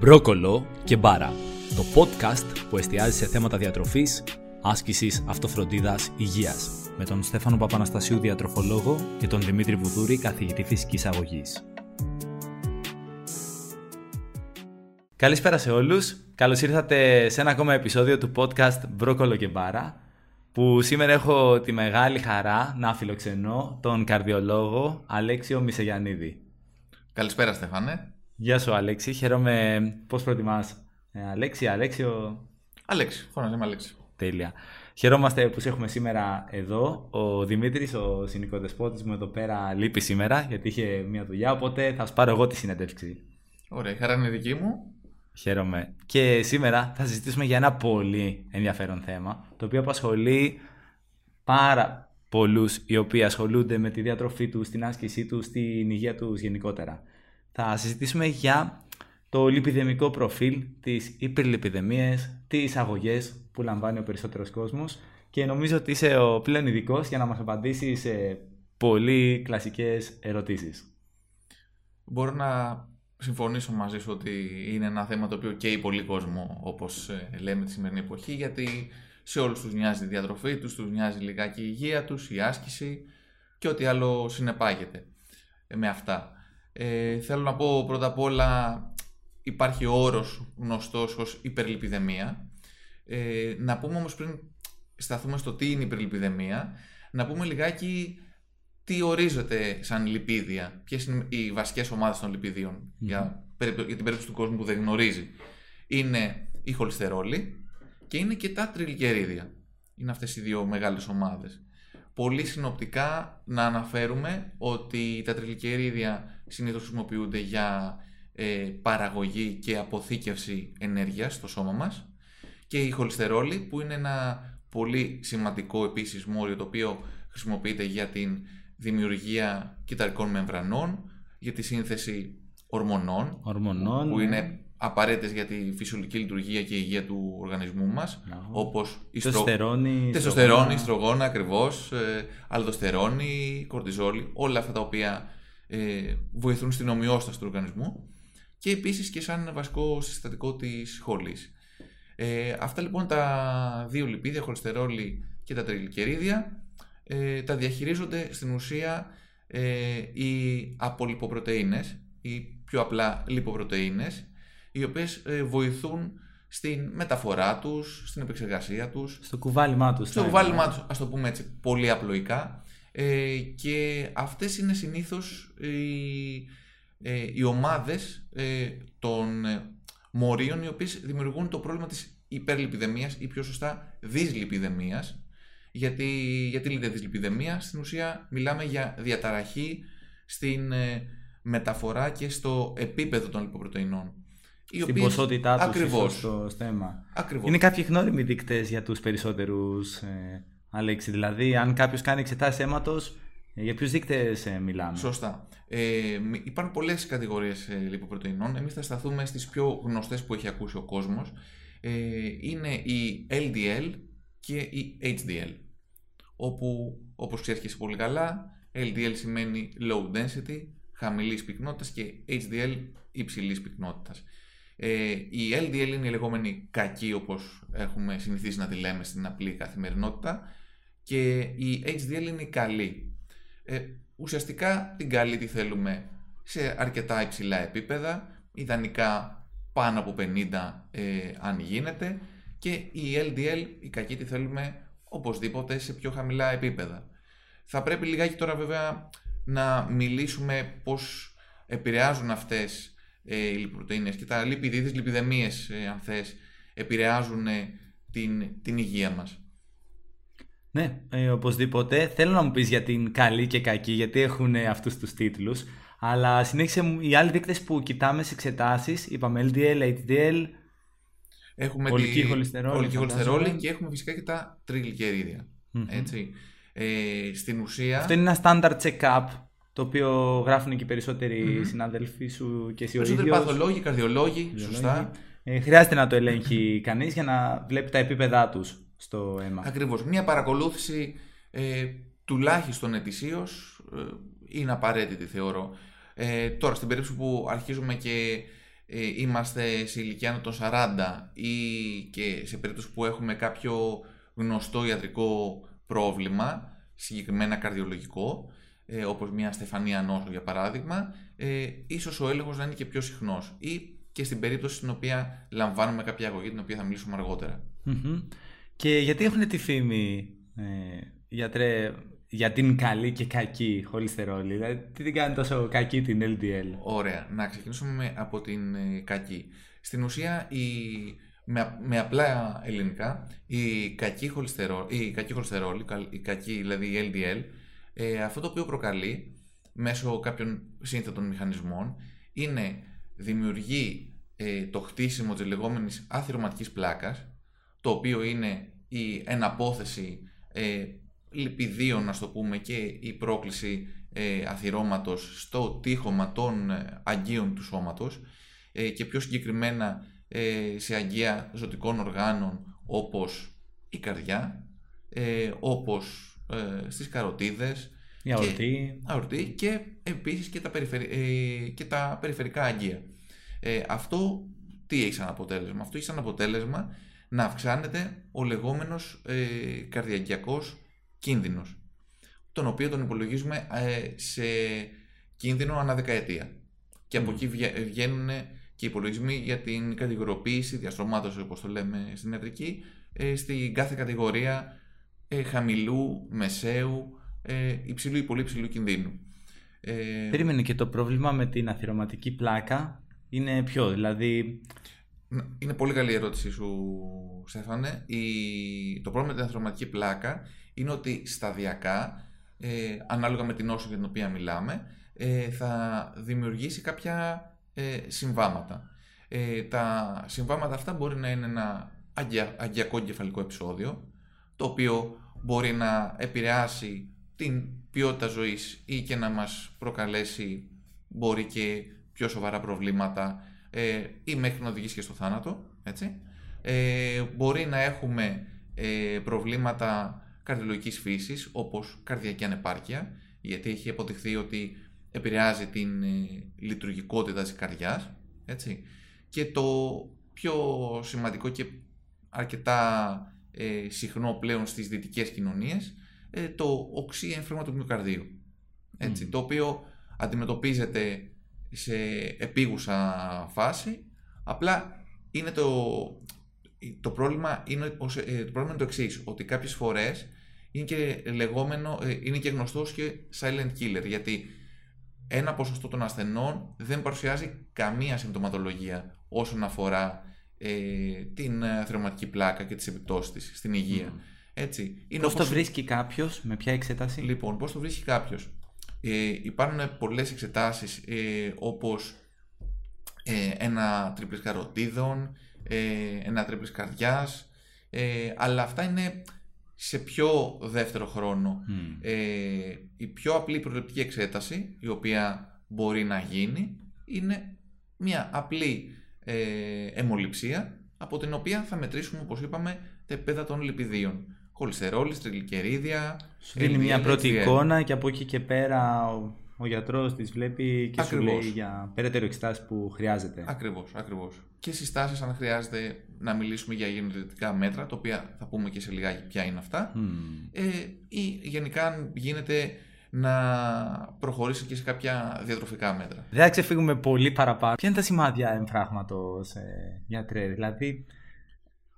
Μπρόκολο και Μπάρα, το podcast που εστιάζει σε θέματα διατροφής, άσκησης, αυτοφροντίδας, υγείας, με τον Στέφανο Παπαναστασίου διατροφολόγο και τον Δημήτρη Βουδούρη καθηγητή φυσικής αγωγής. Καλησπέρα σε όλους. Καλώς ήρθατε σε ένα ακόμα επεισόδιο του podcast Μπρόκολο και Μπάρα, που σήμερα έχω τη μεγάλη χαρά να φιλοξενώ τον καρδιολόγο Αλέξιο Μισεγιανίδη. Καλησπέρα Στέφανε. Γεια σου Αλέξη, χαίρομαι. Πώς προτιμάς; Ε, Αλέξη, Αλέξιο... Αλέξη, φωνάζομαι Αλέξη. Τέλεια. Χαιρόμαστε που σε έχουμε σήμερα εδώ. Ο Δημήτρης, ο συνοικοδεσπότη μου εδώ πέρα, λείπει σήμερα γιατί είχε μια δουλειά. Οπότε θα σου πάρω εγώ τη συνέντευξη. Ωραία, η χαρά είναι δική μου. Χαίρομαι. Και σήμερα θα συζητήσουμε για ένα πολύ ενδιαφέρον θέμα, το οποίο απασχολεί πάρα πολλούς οι οποίοι ασχολούνται με τη διατροφή τους, την άσκησή τους, την υγεία τους γενικότερα. Θα συζητήσουμε για το λιπιδεμικό προφίλ, τις υπερλιπιδεμίες, τις αγωγές που λαμβάνει ο περισσότερος κόσμος και νομίζω ότι είσαι ο πλέον ειδικός για να μας απαντήσει σε πολύ κλασικές ερωτήσεις. Μπορώ να συμφωνήσω μαζί σου ότι είναι ένα θέμα το οποίο καίει πολύ κόσμο όπως ε, λέμε τη σημερινή εποχή γιατί σε όλους τους νοιάζει η διατροφή τους, τους νοιάζει λιγάκι η υγεία τους, η άσκηση και ό,τι άλλο συνεπάγεται με αυτά. Ε, θέλω να πω πρώτα απ' όλα υπάρχει ο όρος γνωστός ως υπερλιπιδεμία. Ε, να πούμε όμως πριν σταθούμε στο τι είναι υπερλιπιδεμία, να πούμε λιγάκι τι ορίζεται σαν λιπίδια, ποιες είναι οι βασικές ομάδες των λιπιδίων για, για την περίπτωση του κόσμου που δεν γνωρίζει. Είναι η χολυστερόλη και είναι και τα τριλικερίδια. Είναι αυτές οι δύο μεγάλες ομάδες. Πολύ συνοπτικά να αναφέρουμε ότι τα τριλικερίδια συνήθως χρησιμοποιούνται για ε, παραγωγή και αποθήκευση ενέργειας στο σώμα μας και η χολυστερόλη που είναι ένα πολύ σημαντικό επίσης μόριο το οποίο χρησιμοποιείται για την δημιουργία κυταρικών μεμβρανών, για τη σύνθεση ορμονών, ορμονών που ναι. είναι απαραίτητες για τη φυσιολογική λειτουργία και υγεία του οργανισμού μας, Να. όπως η Τεστοστερόνη, τεστοστερόνη, ιστρογόνα ακριβώς, ε, αλδοστερόνη, κορτιζόλη, όλα αυτά τα οποία ε, βοηθούν στην ομοιόσταση του οργανισμού και επίσης και σαν βασικό συστατικό της χολής. Ε, αυτά λοιπόν τα δύο λιπίδια, χολυστερόλη και τα τριγλικερίδια, ε, τα διαχειρίζονται στην ουσία ε, οι απολυποπρωτεΐνες, οι πιο απλά λιποπρωτεΐνες, οι οποίες ε, βοηθούν στην μεταφορά τους, στην επεξεργασία τους, Στο κουβάλιμά τους. στο κουβάλιμά τους, ας το πούμε έτσι, πολύ απλοϊκά. Ε, και αυτές είναι συνήθως οι, ε, οι ομάδες ε, των ε, μορίων οι οποίες δημιουργούν το πρόβλημα της υπερλιπιδεμίας ή πιο σωστά δυσλιπιδεμίας. Γιατί, γιατί λέτε δυσλιπιδεμία, στην ουσία μιλάμε για διαταραχή στην ε, μεταφορά και στο επίπεδο των λιποπρωτεϊνών. Οι Στην οποίες- ποσότητά τους Ακριβώς. στο στέμα. Ακριβώς. Είναι κάποιοι γνώριμοι δείκτε για τους περισσότερους, ε, Αλέξη. Δηλαδή, αν κάποιος κάνει εξετάσεις αίματος, για ποιους δείκτε μιλάμε; Σωστά. Ε, μ- υπάρχουν πολλές κατηγορίες ε, λιποπρωτεϊνών. Εμείς θα σταθούμε στις πιο γνωστές που έχει ακούσει ο κόσμος. Ε, είναι η LDL και η HDL. Όπου, όπως ξέρεις και εσύ πολύ καλά, LDL σημαίνει low density, χαμηλής πυκνότητας και HDL υψηλής πυκνότητας. Ε, η LDL είναι η λεγόμενη κακή όπως έχουμε συνηθίσει να τη λέμε στην απλή καθημερινότητα και η HDL είναι η καλή. Ε, ουσιαστικά την καλή τη θέλουμε σε αρκετά υψηλά επίπεδα, ιδανικά πάνω από 50 ε, αν γίνεται και η LDL, η κακή τη θέλουμε οπωσδήποτε σε πιο χαμηλά επίπεδα. Θα πρέπει λιγάκι τώρα βέβαια να μιλήσουμε πώς επηρεάζουν αυτές ε, οι λιποπρωτεΐνες και τα λιπιδίδες, λιπιδεμίες ε, αν θες, επηρεάζουν ε, την, την υγεία μας. Ναι, ε, οπωσδήποτε. Θέλω να μου πεις για την καλή και κακή, γιατί έχουν ε, αυτούς τους τίτλους. Αλλά συνέχισε μου- οι άλλοι δείκτες που κοιτάμε σε εξετάσεις, είπαμε LDL, HDL, Έχουμε Ολική τη χολυστερόλη, ολική φαντάζομαι. χολυστερόλη και έχουμε φυσικά και τα τριγλικερίδια. Μμμ. Έτσι. Ε, στην ουσία... Αυτό είναι ένα standard check-up, το οποίο γράφουν και οι περισσότεροι Μμμ. συναδέλφοι σου και εσύ ο Περισσότεροι ίδιος. παθολόγοι, καρδιολόγοι, Βιολόγοι. σωστά. Ε, χρειάζεται να το ελέγχει κανείς για να βλέπει τα επίπεδά τους στο αίμα. Ακριβώς. Μία παρακολούθηση ε, τουλάχιστον ετησίως ε, είναι απαραίτητη θεωρώ. Ε, τώρα στην περίπτωση που αρχίζουμε και ε, είμαστε σε ηλικία των 40 ή και σε περίπτωση που έχουμε κάποιο γνωστό ιατρικό πρόβλημα, συγκεκριμένα καρδιολογικό, ε, όπως μια στεφανία νόσο για παράδειγμα, ε, ίσως ο έλεγχος να είναι και πιο συχνός ή και στην περίπτωση στην οποία λαμβάνουμε κάποια αγωγή την οποία θα μιλήσουμε Και γιατί έχουν τη φήμη, ε, γιατρέ, για την καλή και κακή χολυστερόλη; Δηλαδή, τι την κάνει τόσο κακή την LDL. Ωραία. Να ξεκινήσουμε από την ε, κακή. Στην ουσία, η, με, με απλά ελληνικά, η κακή χολυστερόλη, η κακή, χολυστερόλη, η κακή δηλαδή η LDL, ε, αυτό το οποίο προκαλεί μέσω κάποιων σύνθετων μηχανισμών είναι δημιουργεί ε, το χτίσιμο της λεγόμενης αθυρωματικής πλάκας, το οποίο είναι η εναπόθεση ε, λιπιδίων, να το πούμε, και η πρόκληση ε, αθυρώματος στο τείχομα των ε, αγγείων του σώματος ε, και πιο συγκεκριμένα ε, σε αγγεία ζωτικών οργάνων όπως η καρδιά, ε, όπως στις καροτίδες, η αορτή. Και, αορτή και επίσης και τα, και τα περιφερικά αγγεία. αυτό τι έχει σαν αποτέλεσμα; Αυτό έχει σαν αποτέλεσμα να αυξάνεται ο λεγόμενος ε, καρδιακιακός κίνδυνος, τον οποίο τον υπολογίζουμε ε, σε κίνδυνο ανά δεκαετία. Και από εκεί βγαίνουν και οι υπολογισμοί για την κατηγοριοποίηση, διαστρωμάτωσης όπως το λέμε στην ιατρική, ε, στην κάθε κατηγορία ε, χαμηλού, μεσαίου, υψηλού ή πολύ υψηλού κινδύνου. Περίμενε και το πρόβλημα με την αθυρωματική πλάκα είναι ποιο, δηλαδή... Είναι πολύ καλή ερώτηση σου, Στέφανε. Η... Το πρόβλημα με την αθυρωματική πλάκα είναι ότι σταδιακά, ε, ανάλογα με την όσο για την οποία μιλάμε, ε, θα δημιουργήσει κάποια ε, συμβάματα. Ε, τα συμβάματα αυτά μπορεί να είναι ένα αγκιακό κεφαλικό επεισόδιο, το οποίο μπορεί να επηρεάσει την ποιότητα ζωής ή και να μας προκαλέσει μπορεί και πιο σοβαρά προβλήματα ε, ή μέχρι να οδηγήσει και στο θάνατο. Έτσι. Ε, μπορεί να έχουμε ε, προβλήματα καρδιολογικής φύσης όπως καρδιακή ανεπάρκεια γιατί έχει αποδειχθεί ότι επηρεάζει την ε, λειτουργικότητα της καρδιάς έτσι. και το πιο σημαντικό και αρκετά ε, συχνό πλέον στις δυτικές κοινωνίες ε, το οξύ έμφραγμα του μυοκαρδίου. Έτσι, το οποίο αντιμετωπίζεται σε επίγουσα φάση. Απλά είναι το, το πρόβλημα είναι, το πρόβλημα είναι το εξής, ότι κάποιες φορές είναι και λεγόμενο, ε, είναι και γνωστός και silent killer γιατί ένα ποσοστό των ασθενών δεν παρουσιάζει καμία συμπτωματολογία όσον αφορά ε, την ε, θερματική πλάκα και τις επιπτώσεις της στην υγεία. Mm. Έτσι. Είναι πώς το βρίσκει κάποιος, με ποια εξέταση; Λοιπόν, πώς το βρίσκει κάποιος; Ε, υπάρχουν πολλές εξετάσεις ε, όπως ε, ένα τρίπλης καροτίδων, ε, ένα τρίπλης καρδιάς, ε, αλλά αυτά είναι σε πιο δεύτερο χρόνο. Ε, η πιο απλή προληπτική εξέταση, η οποία μπορεί να γίνει, είναι μια απλή ε, αιμοληψία, από την οποία θα μετρήσουμε, όπως είπαμε, τα επίπεδα των λιπιδίων. Χολυστερόλης, τριγλικερίδια... Σου δίνει μια πρώτη εικόνα και από εκεί και πέρα ο γιατρός τη βλέπει και ακριβώς. σου λέει για περαιτέρω εξετάσεις που χρειάζεται. Ακριβώς, ακριβώς. Και συστάσεις αν χρειάζεται να μιλήσουμε για γεννητικά μέτρα, τα οποία θα πούμε και σε λιγάκι ποια είναι αυτά. Ε, ή γενικά αν γίνεται να προχωρήσει και σε κάποια διατροφικά μέτρα. Δεν θα ξεφύγουμε πολύ παραπάνω. Ποια είναι τα σημάδια εμφράγματος, ε, γιατρέ, δηλαδή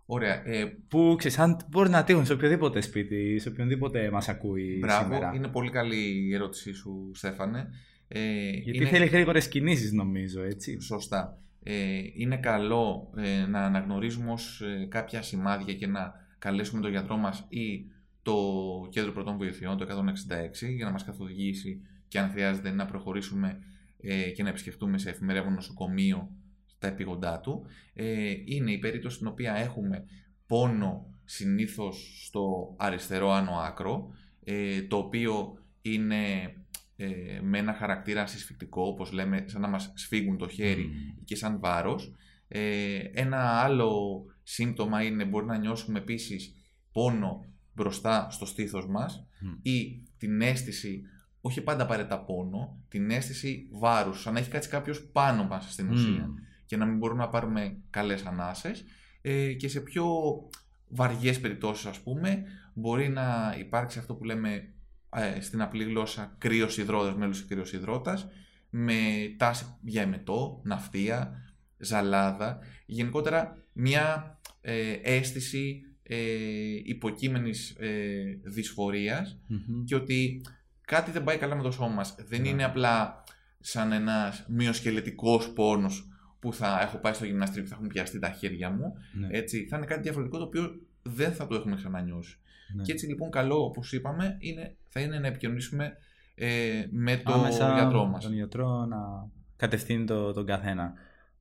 Ωραία. Ε, που ξέρεις, αν μπορεί να τύχουν σε οποιοδήποτε σπίτι, σε οποιονδήποτε μας ακούει Μπράβο, σήμερα. είναι πολύ καλή η ερώτησή σου, Στέφανε. Ε, Γιατί είναι... θέλει γρήγορες κινήσεις, νομίζω, έτσι. Σωστά. Ε, είναι καλό ε, να αναγνωρίζουμε ως ε, κάποια σημάδια και να καλέσουμε τον γιατρό μας ή το κέντρο πρωτών βοηθειών, το 166, για να μας καθοδηγήσει και αν χρειάζεται να προχωρήσουμε ε, και να επισκεφτούμε σε εφημερεύον νοσοκομείο τα επίγοντά του. Ε, είναι η περίπτωση στην οποία έχουμε πόνο συνήθως στο αριστερό άνω άκρο, ε, το οποίο είναι ε, με ένα χαρακτήρα συσφυκτικό, όπως λέμε, σαν να μας σφίγγουν το χέρι και σαν βάρος. Ε, ένα άλλο σύμπτωμα είναι, μπορεί να νιώσουμε επίσης πόνο μπροστά στο στήθος μας ή την αίσθηση, όχι πάντα απαραίτητα πόνο, την αίσθηση βάρους, σαν να έχει κάτσει κάποιος πάνω μας στην ουσία. και να μην μπορούμε να πάρουμε καλές ανάσες. Ε, και σε πιο βαριές περιπτώσεις ας πούμε μπορεί να υπάρξει αυτό που λέμε ε, στην απλή γλώσσα κρύος υδρότας, μέλος κρύος υδρότας με τάση για εμετό, ναυτία, ζαλάδα. Γενικότερα μια ε, αίσθηση ε, υποκείμενης ε, δυσφοριας και ότι κάτι δεν πάει καλά με το σώμα μας. Δεν Ναι. είναι απλά σαν ένας μειοσκελετικός πόνος που θα έχω πάει στο γυμναστήριο και θα έχουν πιαστεί τα χέρια μου. Ναι. Έτσι, θα είναι κάτι διαφορετικό το οποίο δεν θα το έχουμε ξανανιώσει. Ναι. Και έτσι λοιπόν καλό, όπως είπαμε, είναι, θα είναι να επικοινωνήσουμε ε, με το Άμεσα γιατρό με μας. Τον γιατρό να κατευθύνει το, τον καθένα.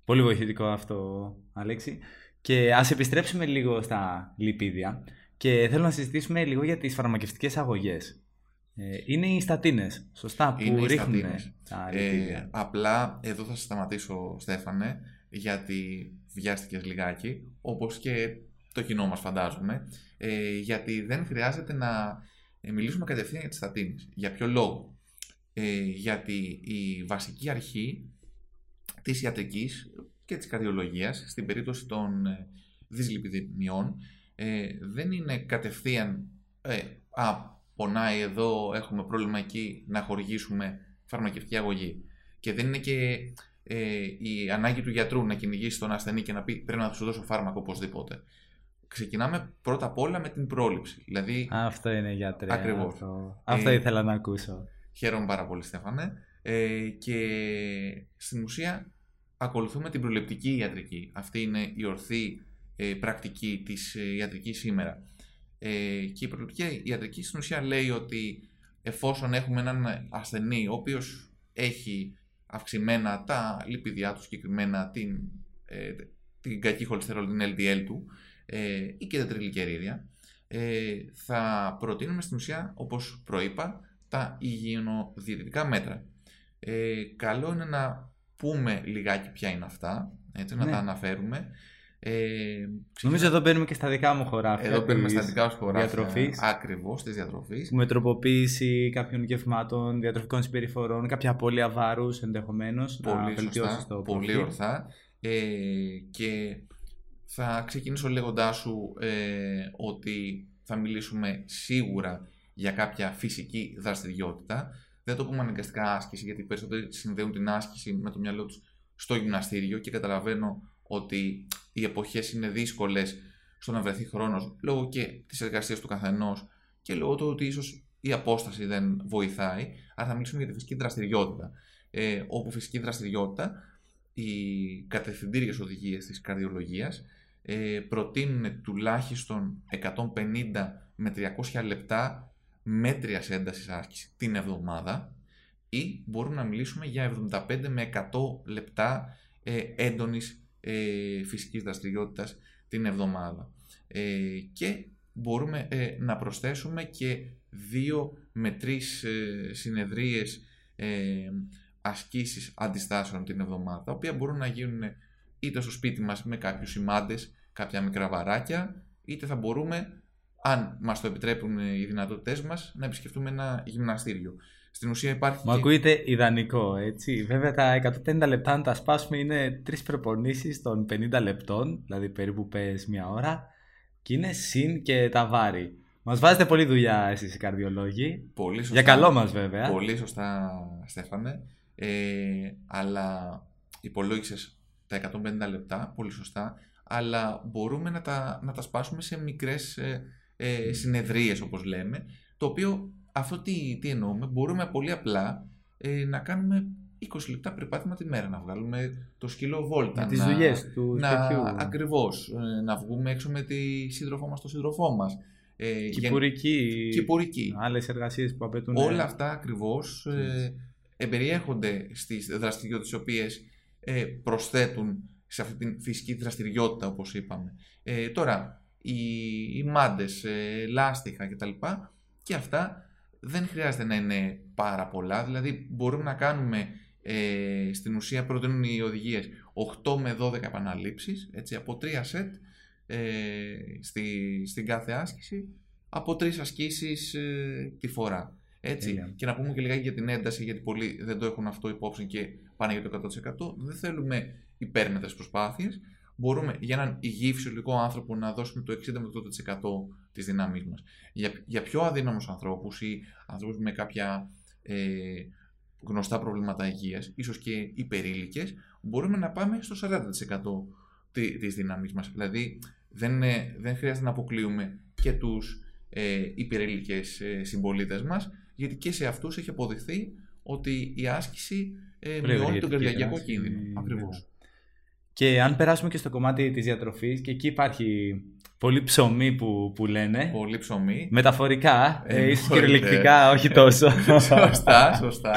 Πολύ βοηθητικό αυτό, Αλέξη. Και ας επιστρέψουμε λίγο στα λιπίδια και θέλω να συζητήσουμε λίγο για τις φαρμακευτικές αγωγές. Ε, είναι οι στατίνες, σωστά, που Είναι οι ρίχνουν στατίνες. τα Ε, λιπίδια. απλά εδώ θα σε σταματήσω Στέφανε γιατί βιάστηκες λιγάκι όπως και το κοινό μας φαντάζομαι ε, γιατί δεν χρειάζεται να ε, μιλήσουμε κατευθείαν για τις στατίνες. Για ποιο λόγο; Ε, γιατί η βασική αρχή της ιατρικής και της καρδιολογίας στην περίπτωση των ε, δυσλιπιδεμιών ε, δεν είναι κατευθείαν ε, α, πονάει εδώ, έχουμε πρόβλημα εκεί, να χορηγήσουμε φαρμακευτική αγωγή. Και δεν είναι και ε, η ανάγκη του γιατρού να κυνηγήσει τον ασθενή και να πει πρέπει να σου δώσω φάρμακο οπωσδήποτε. Ξεκινάμε πρώτα απ' όλα με την πρόληψη. Δηλαδή, Αυτό είναι γιατρέ. Ακριβώς. Αυτό, αυτό Ε, ήθελα να ακούσω. Χαίρομαι πάρα πολύ, Στέφανε. Ε, και στην ουσία ακολουθούμε την προληπτική ιατρική. Αυτή είναι η ορθή ε, πρακτική της ε, ιατρικής σήμερα. Ε, και η προληπτική ιατρική στην ουσία λέει ότι εφόσον έχουμε έναν ασθενή ο οποίος έχει αυξημένα τα λιπιδιά του, συγκεκριμένα την, ε, την κακή χολυστερόλη, την LDL του ε, ή και τα τριλικερίδια, ε, θα προτείνουμε στην ουσία, όπως προείπα, τα υγιεινοδιαιτητικά μέτρα. Ε, καλό είναι να πούμε λιγάκι ποια είναι αυτά, έτσι, να Ναι. τα αναφέρουμε. Ε, Νομίζω εδώ μπαίνουμε και στα δικά μου χωράφια. εδώ παίρνουμε της στα δικά σου χωράφια διατροφής. ακριβώς της διατροφής. με τροποποίηση κάποιων γευμάτων, διατροφικών συμπεριφορών, κάποια απώλεια βάρους ενδεχομένως να Πολύ βελτιώσεις σωστά, το πολύ προφίλ. ορθά. Ε, και θα ξεκινήσω λέγοντάς σου ε, ότι θα μιλήσουμε σίγουρα για κάποια φυσική δραστηριότητα. Δεν το πούμε αναγκαστικά άσκηση, γιατί οι περισσότεροι συνδέουν την άσκηση με το μυαλό τους στο γυμναστήριο και καταλαβαίνω ότι οι εποχές είναι δύσκολες στο να βρεθεί χρόνος λόγω και της εργασίας του καθενός και λόγω του ότι ίσως η απόσταση δεν βοηθάει. Άρα θα μιλήσουμε για τη φυσική δραστηριότητα. Ε, όπου φυσική δραστηριότητα, οι κατευθυντήριες οδηγίες της καρδιολογίας ε, προτείνουν τουλάχιστον 150 με 300 λεπτά μέτριας έντασης άσκηση την εβδομάδα ή μπορούμε να μιλήσουμε για 75 με 100 λεπτά ε, έντονης ε, φυσικής δραστηριότητας την εβδομάδα. Ε, και μπορούμε ε, να προσθέσουμε και δύο με τρεις ε, συνεδρίες ε, ασκήσεις αντιστάσεων την εβδομάδα, τα οποία μπορούν να γίνουν είτε στο σπίτι μας με κάποιους σημάντες, κάποια μικρά βαράκια, είτε θα μπορούμε, αν μας το επιτρέπουν οι δυνατότητές μας, να επισκεφτούμε ένα γυμναστήριο. Στην ουσία υπάρχει Μου και- ακούγεται ιδανικό, έτσι. Βέβαια τα 150 λεπτά να τα σπάσουμε είναι τρεις προπονήσεις των 50 λεπτών, δηλαδή περίπου πες μια ώρα, και είναι συν και τα βάρη. Μας βάζετε πολλή δουλειά εσείς οι καρδιολόγοι, πολύ σωστά, για καλό μας βέβαια. Πολύ σωστά, Στέφανε. Ε, αλλά υπολόγισες τα 150 λεπτά, πολύ σωστά, αλλά μπορούμε να τα, να τα σπάσουμε σε μικρές ε, ε, συνεδρίες, όπως λέμε, το οποίο αυτό τι, τι εννοούμε, μπορούμε πολύ απλά ε, να κάνουμε 20 λεπτά περπάτημα τη μέρα, να βγάλουμε το σκύλο βόλτα. Με τις να, δουλειές του να, σπιτιού. Ακριβώς, ε, να βγούμε έξω με τη σύντροφό μας, τον σύντροφό μας. Ε, γεν- Κυπουρική, Κυπουρική. άλλες εργασίες που απαιτούν... Όλα αυτά ακριβώς ε, εμπεριέχονται στις δραστηριότητες οι οποίες ε, προσθέτουν σε αυτή την φυσική δραστηριότητα όπως είπαμε. Ε, τώρα, οι, οι μάντες, ε, λάστιχα κτλ. Και αυτά δεν χρειάζεται να είναι πάρα πολλά. Δηλαδή μπορούμε να κάνουμε ε, στην ουσία προτείνουν οι οδηγίες 8 με 12 επαναλήψεις, έτσι, από 3 σετ ε, στη, στην κάθε άσκηση, από τρεις ασκήσεις ε, τη φορά. Έτσι. Τέλεια. Και να πούμε και λιγάκι για την ένταση, γιατί πολλοί δεν το έχουν αυτό υπόψη και πάνε για το 100%. Δεν θέλουμε υπέρμετρες προσπάθειες, μπορούμε για έναν υγιή φυσιολογικό άνθρωπο να δώσουμε το 60 με το 80% της δύναμής μας. Για, για πιο αδύναμους ανθρώπους ή ανθρώπους με κάποια ε, γνωστά προβλήματα υγείας, ίσως και υπερήλικες, μπορούμε να πάμε στο 40% της δύναμής μας. Δηλαδή δεν, ε, δεν χρειάζεται να αποκλείουμε και τους ε, υπερήλικες ε, συμπολίτες μας, γιατί και σε αυτούς έχει αποδειχθεί ότι η άσκηση ε, μειώνει τον καρδιακό κίνδυνο. Ακριβώς. Και αν περάσουμε και στο κομμάτι της διατροφής, και εκεί υπάρχει πολύ ψωμί που, που λένε. Πολύ ψωμί. Μεταφορικά, ε, ίσως κυριολεκτικά, όχι τόσο. σωστά, σωστά.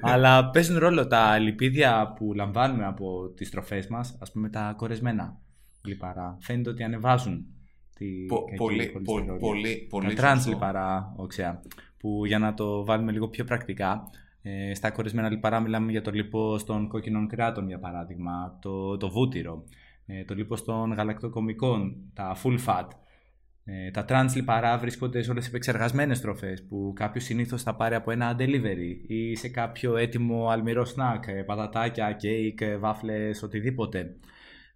Αλλά παίζουν ρόλο τα λιπίδια που λαμβάνουμε από τις τροφές μας, ας πούμε τα κορεσμένα λιπαρά. Φαίνεται ότι ανεβάζουν τη Πο, πολύ, πολύ, πολύ, πολύ, Τα τρανς λιπαρά, οξέα, που για να το βάλουμε λίγο πιο πρακτικά, ε, στα κορισμένα λιπαρά μιλάμε για το λίπος των κόκκινων κράτων, για παράδειγμα, το, το βούτυρο, ε, το λίπος των γαλακτοκομικών, τα full fat. Ε, τα trans λιπαρά βρίσκονται σε όλες τις επεξεργασμένες τροφές που κάποιος συνήθως θα πάρει από ένα delivery ή σε κάποιο έτοιμο αλμυρό σνακ, ε, πατατάκια, κέικ, ε, βάφλες, οτιδήποτε.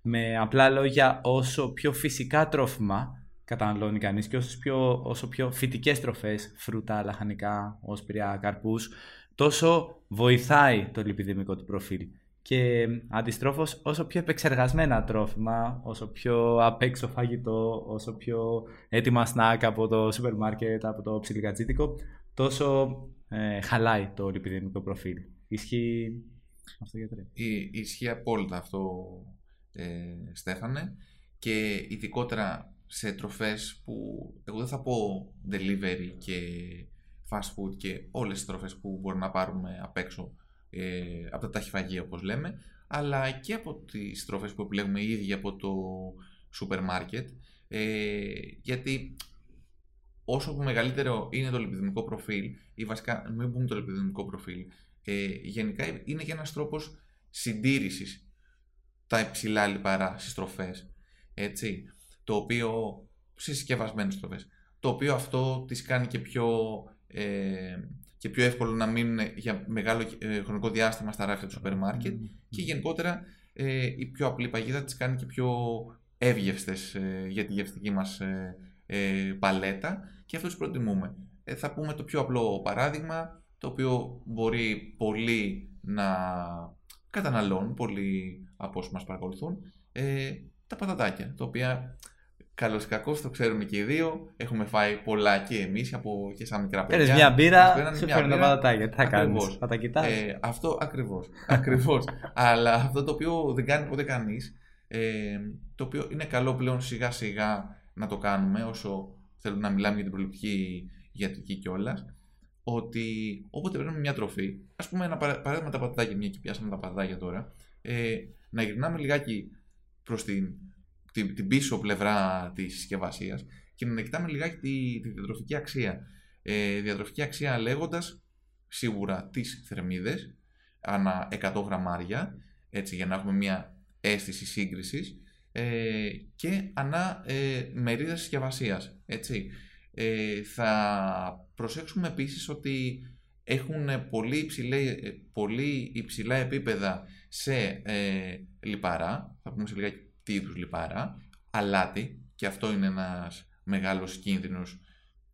Με απλά λόγια, όσο πιο φυσικά τρόφιμα καταναλώνει κανείς και όσο πιο, όσο πιο φυτικές τροφές, φρούτα, λαχανικά, όσπρια, καρπούς, τόσο βοηθάει το λιπιδημικό του προφίλ. Και αντιστρόφως, όσο πιο επεξεργασμένα τρόφιμα, όσο πιο απ' έξω φαγητό, όσο πιο έτοιμα σνακ από το σούπερ μάρκετ, από το ψιλικατζίτικο, τόσο ε, χαλάει το λιπιδημικό προφίλ. Ισχύει αυτό γιατρέ; Ισχύει απόλυτα αυτό, ε, Στέφανε. Και ειδικότερα σε τροφές που εγώ δεν θα πω delivery και fast food και όλες τις τροφές που μπορούμε να πάρουμε απ' έξω ε, από τα ταχυφαγεία όπως λέμε, αλλά και από τις τροφές που επιλέγουμε ήδη από το σούπερ μάρκετ, ε, γιατί όσο μεγαλύτερο είναι το λιπιδημικό προφίλ, ή βασικά μην πούμε το λιπιδημικό προφίλ, ε, γενικά είναι και ένας τρόπος συντήρησης τα υψηλά λιπαρά στις τροφές, έτσι, το οποίο, στις συσκευασμένες τροφές, το οποίο αυτό τις κάνει και πιο ε, και πιο εύκολο να μείνουν για μεγάλο ε, χρονικό διάστημα στα ράφια του σούπερ μάρκετ. Και γενικότερα ε, η πιο απλή παγίδα τις κάνει και πιο εύγευστες ε, για τη γευστική μας ε, ε, παλέτα. Και αυτό τις προτιμούμε. θα πούμε το πιο απλό παράδειγμα το οποίο μπορεί πολλοί να καταναλώνουν, πολλοί από όσοι μας παρακολουθούν, τα πατατάκια, τα οποία Καλώς ή κακό, το ξέρουμε και οι δύο. Έχουμε φάει πολλά και εμείς από και σαν μικρά παιδιά. Παίρνει μια μπύρα, σου φέρνει τα πατατάκια. Τι θα κάνεις, θα τα κοιτάς; Ε, αυτό ακριβώς. ακριβώς. Αλλά αυτό το οποίο δεν κάνει ποτέ κανείς, ε, το οποίο είναι καλό πλέον σιγά σιγά να το κάνουμε όσο θέλουμε να μιλάμε για την προληπτική γιατρική κιόλας. Ότι όποτε παίρνουμε μια τροφή, ας πούμε ένα παράδειγμα τα πατατάκια, μια και πιάσαμε τα πατατάκια τώρα, ε, να γυρνάμε λιγάκι προς την την, την πίσω πλευρά της συσκευασίας και να κοιτάμε λιγάκι τη, τη διατροφική αξία. Ε, διατροφική αξία λέγοντας σίγουρα τις θερμίδες ανά 100 γραμμάρια, έτσι για να έχουμε μια αίσθηση σύγκρισης ε, και ανά ε, μερίδα συσκευασίας. Ε, θα προσέξουμε επίσης ότι έχουν πολύ, υψηλέ, πολύ υψηλά επίπεδα σε ε, λιπαρά, θα πούμε σε λιγάκι τι είδους λιπαρά, αλάτι, και αυτό είναι ένας μεγάλος κίνδυνος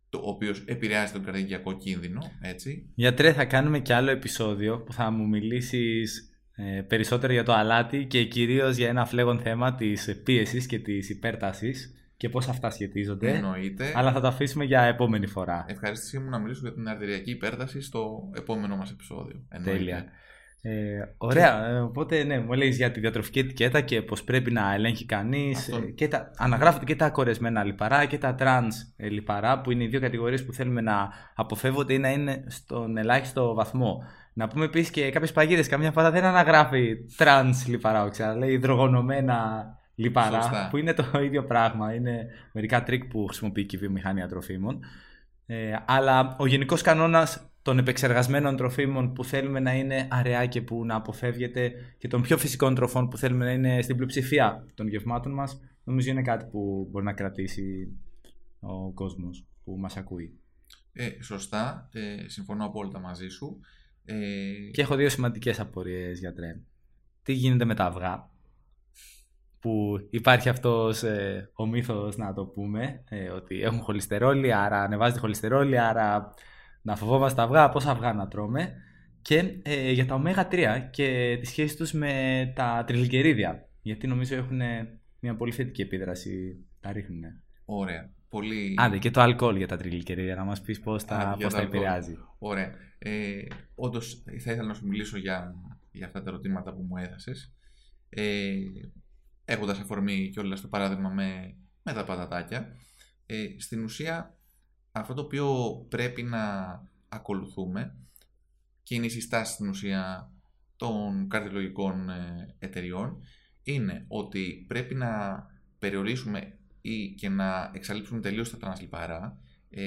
το οποίος επηρεάζει τον καρδιακό κίνδυνο, έτσι. Γιατρέ, θα κάνουμε και άλλο επεισόδιο που θα μου μιλήσεις ε, περισσότερο για το αλάτι και κυρίως για ένα φλέγον θέμα της πίεσης και της υπέρτασης και πώς αυτά σχετίζονται. Εννοείται. Αλλά θα το αφήσουμε για επόμενη φορά. Ευχαριστήσή μου να μιλήσω για την αρτεριακή υπέρταση στο επόμενο μας επεισόδιο. Εννοείται. Τέλεια. Ε, ωραία, ε, οπότε ναι, μου λέει για τη διατροφική ετικέτα και πώς πρέπει να ελέγχει κανείς. Ε, τα, αναγράφονται και τα κορεσμένα λιπαρά και τα τρανς ε, λιπαρά, που είναι οι δύο κατηγορίες που θέλουμε να αποφεύγονται ή να είναι στον ελάχιστο βαθμό. Να πούμε επίσης και κάποιες παγίδες. Καμιά φορά δεν αναγράφει τρανς λιπαρά, όχι, λέει υδρογονωμένα λιπαρά, Σωστά. που είναι το ίδιο πράγμα. Είναι μερικά τρικ που χρησιμοποιεί και η βιομηχανία τροφίμων. Ε, αλλά ο γενικός κανόνας των επεξεργασμένων τροφίμων που θέλουμε να είναι αραιά και που να αποφεύγεται και των πιο φυσικών τροφών που θέλουμε να είναι στην πλειοψηφία των γευμάτων μας, νομίζω είναι κάτι που μπορεί να κρατήσει ο κόσμος που μας ακούει. Ε, σωστά, ε, συμφωνώ απόλυτα μαζί σου. Ε... Και έχω δύο σημαντικές απορίες, γιατρέ. Τι γίνεται με τα αυγά. που υπάρχει αυτός ε, ο μύθος να το πούμε ε, ότι έχουν χολυστερόλη άρα ανεβάζει χολυστερόλη άρα να φοβόμαστε τα αυγά, πόσα αυγά να τρώμε και ε, για τα ωμέγα 3 και τη σχέση τους με τα τριλικερίδια γιατί νομίζω έχουν μια πολύ θετική επίδραση, τα ρίχνουν. Ωραία. Πολύ... Άντε και το αλκοόλ για τα τριλικερίδια, να μας πεις πώς τα, πώς τα επηρεάζει. Ωραία. Ε, όντως θα ήθελα να σου μιλήσω για, για αυτά τα ερωτήματα που μου έδασες. Ε, Έχοντας αφορμή και όλα το παράδειγμα με, με τα πατατάκια. Ε, στην ουσία αυτό το οποίο πρέπει να ακολουθούμε και είναι η συστάση στην ουσία των καρδιολογικών ε, εταιριών είναι ότι πρέπει να περιορίσουμε ή και να εξαλείψουμε τελείως τα τρανσλιπαρά. Ε,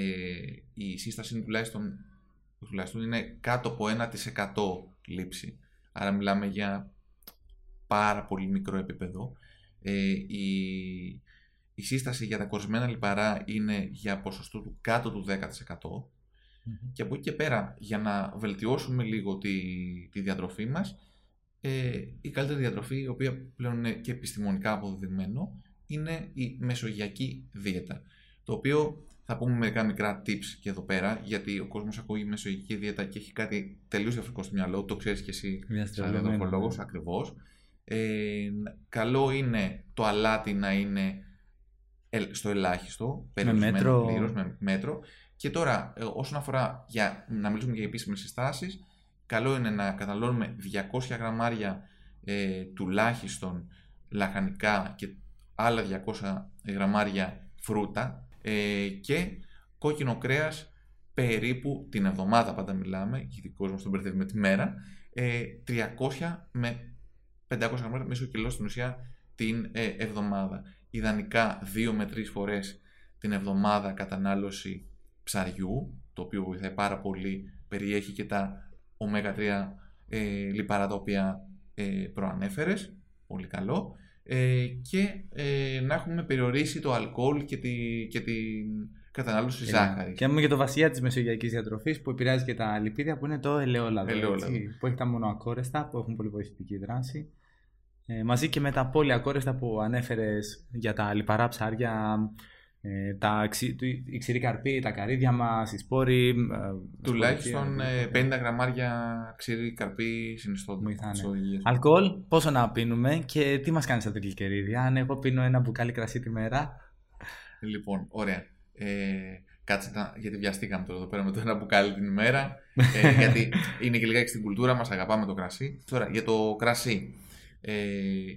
η σύσταση είναι τουλάχιστον, τουλάχιστον είναι κάτω από 1% λήψη. Άρα μιλάμε για πάρα πολύ μικρό επίπεδο. Ε, η, η σύσταση για τα κορισμένα λιπαρά είναι για ποσοστό του κάτω του 10%. Και από εκεί και πέρα, για να βελτιώσουμε λίγο τη, τη διατροφή μας, ε, η καλύτερη διατροφή, η οποία πλέον είναι και επιστημονικά αποδεδειγμένο, είναι η μεσογειακή δίαιτα. Το οποίο θα πούμε μερικά μικρά tips και εδώ πέρα, γιατί ο κόσμος ακούει μεσογειακή δίαιτα και έχει κάτι τελείως διαφορετικό στο μυαλό, το ξέρεις και εσύ σαν διατροφολόγος ναι. ακριβώς. Ε, καλό είναι το αλάτι να είναι στο ελάχιστο, περιορισμένο πλήρως, με μέτρο. Και τώρα, ε, όσον αφορά για να μιλήσουμε για επίσημες συστάσεις, καλό είναι να καταναλώνουμε 200 γραμμάρια ε, τουλάχιστον λαχανικά και άλλα 200 γραμμάρια φρούτα ε, και κόκκινο κρέας περίπου την εβδομάδα πάντα μιλάμε, γιατί ο κόσμος τον μπερδεύει με τη μέρα, ε, 300 με 500 γραμμάρια μισό κιλό στην ουσία την ε, εβδομάδα. Ιδανικά 2 με 3 φορές την εβδομάδα κατανάλωση ψαριού, το οποίο βοηθάει πάρα πολύ, περιέχει και τα ω3 ε, λιπαρά τα οποία ε, προανέφερες, πολύ καλό, ε, και ε, να έχουμε περιορίσει το αλκοόλ και, τη, και την κατανάλωση ε, ζάχαρης. Και έχουμε και το βασιλιά της μεσογειακής διατροφής που επηρεάζει και τα λιπίδια που είναι το ελαιόλαδο. ελαιόλαδο. Έτσι, που έχει τα μονοακόρεστα που έχουν πολύ βοηθητική δράση. Ε, μαζί και με τα πολυακόρεστα που ανέφερες για τα λιπαρά ψάρια, ε, τα, η ξηρή καρπή, τα καρύδια μας, οι σπόροι. Ε, Τουλάχιστον 50 ε, γραμμάρια ξηρή καρπή συνιστώ. Αλκοόλ, πόσο να πίνουμε και τι μας κάνεις στα τριγλικερίδια. Αν εγώ πίνω ένα μπουκάλι κρασί τη μέρα. Λοιπόν, ωραία. Ε, κάτσε να, γιατί βιαστήκαμε τώρα εδώ πέρα με το ένα μπουκάλι την ημέρα. ε, γιατί είναι και λιγάκι στην κουλτούρα μας, αγαπάμε το κρασί. Τώρα, για το κρασί ε,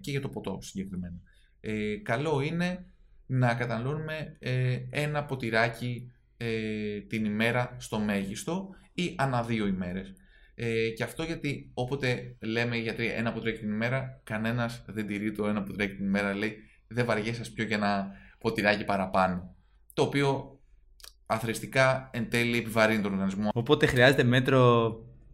και για το ποτό συγκεκριμένα. Ε, καλό είναι να καταναλώνουμε ε, ένα ποτηράκι ε, την ημέρα στο μέγιστο ή ανά δύο ημέρες. Ε, και αυτό γιατί όποτε λέμε γιατροί ένα ποτηράκι την ημέρα, κανένας δεν τηρεί το ένα ποτηράκι την ημέρα, λέει δεν βαριέσαι πιο για ένα ποτηράκι παραπάνω. Το οποίο αθρηστικά εν τέλει επιβαρύνει τον οργανισμό. Οπότε χρειάζεται μέτρο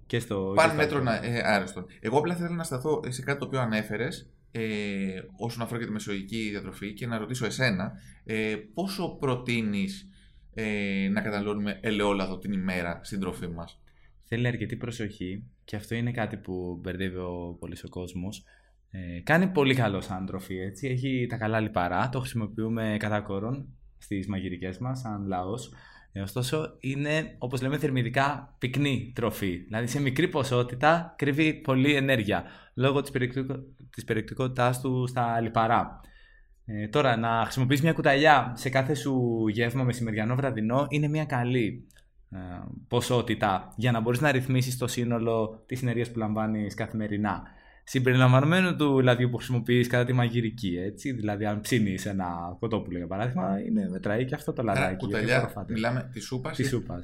και στο. Πάνε μέτρο να, ε, άρεστο. Εγώ απλά θέλω να σταθώ σε κάτι το οποίο ανέφερες ε, όσον αφορά και τη μεσογειακή διατροφή και να ρωτήσω εσένα ε, πόσο προτείνεις ε, να καταναλώνουμε ελαιόλαδο την ημέρα στην τροφή μας; Θέλει αρκετή προσοχή και αυτό είναι κάτι που μπερδεύει ο πολύ ο κόσμος. Ε, κάνει πολύ καλό σαν τροφή, έτσι. Έχει τα καλά λιπαρά, το χρησιμοποιούμε κατά κόρον στις μαγειρικές μας σαν λαός. Ε, ωστόσο, είναι όπως λέμε θερμιδικά πυκνή τροφή. Δηλαδή, σε μικρή ποσότητα κρύβει πολλή ενέργεια λόγω της της περιεκτικότητάς του στα λιπαρά. Ε, τώρα, να χρησιμοποιήσει μια κουταλιά σε κάθε σου γεύμα μεσημεριανό βραδινό είναι μια καλή ε, ποσότητα για να μπορείς να ρυθμίσεις το σύνολο της ενέργειας που λαμβάνεις καθημερινά συμπεριλαμβανομένου του λαδιού που χρησιμοποιείς κατά τη μαγειρική. Έτσι. Δηλαδή, αν ψήνεις ένα κοτόπουλο για παράδειγμα, είναι μετράει και αυτό το λαδάκι. Κουταλιά, μιλάμε τη σούπα. Τη σούπα.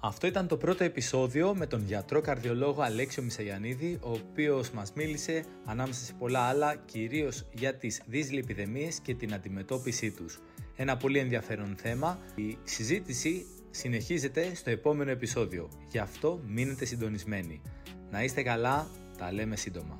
Αυτό ήταν το πρώτο επεισόδιο με τον γιατρό καρδιολόγο Αλέξιο Μισαγιανίδη, ο οποίος μας μίλησε ανάμεσα σε πολλά άλλα κυρίως για τις δυσλιπιδεμίες και την αντιμετώπιση τους. Ένα πολύ ενδιαφέρον θέμα. Η συζήτηση συνεχίζεται στο επόμενο επεισόδιο. Γι' αυτό μείνετε συντονισμένοι. Να είστε καλά, τα λέμε σύντομα.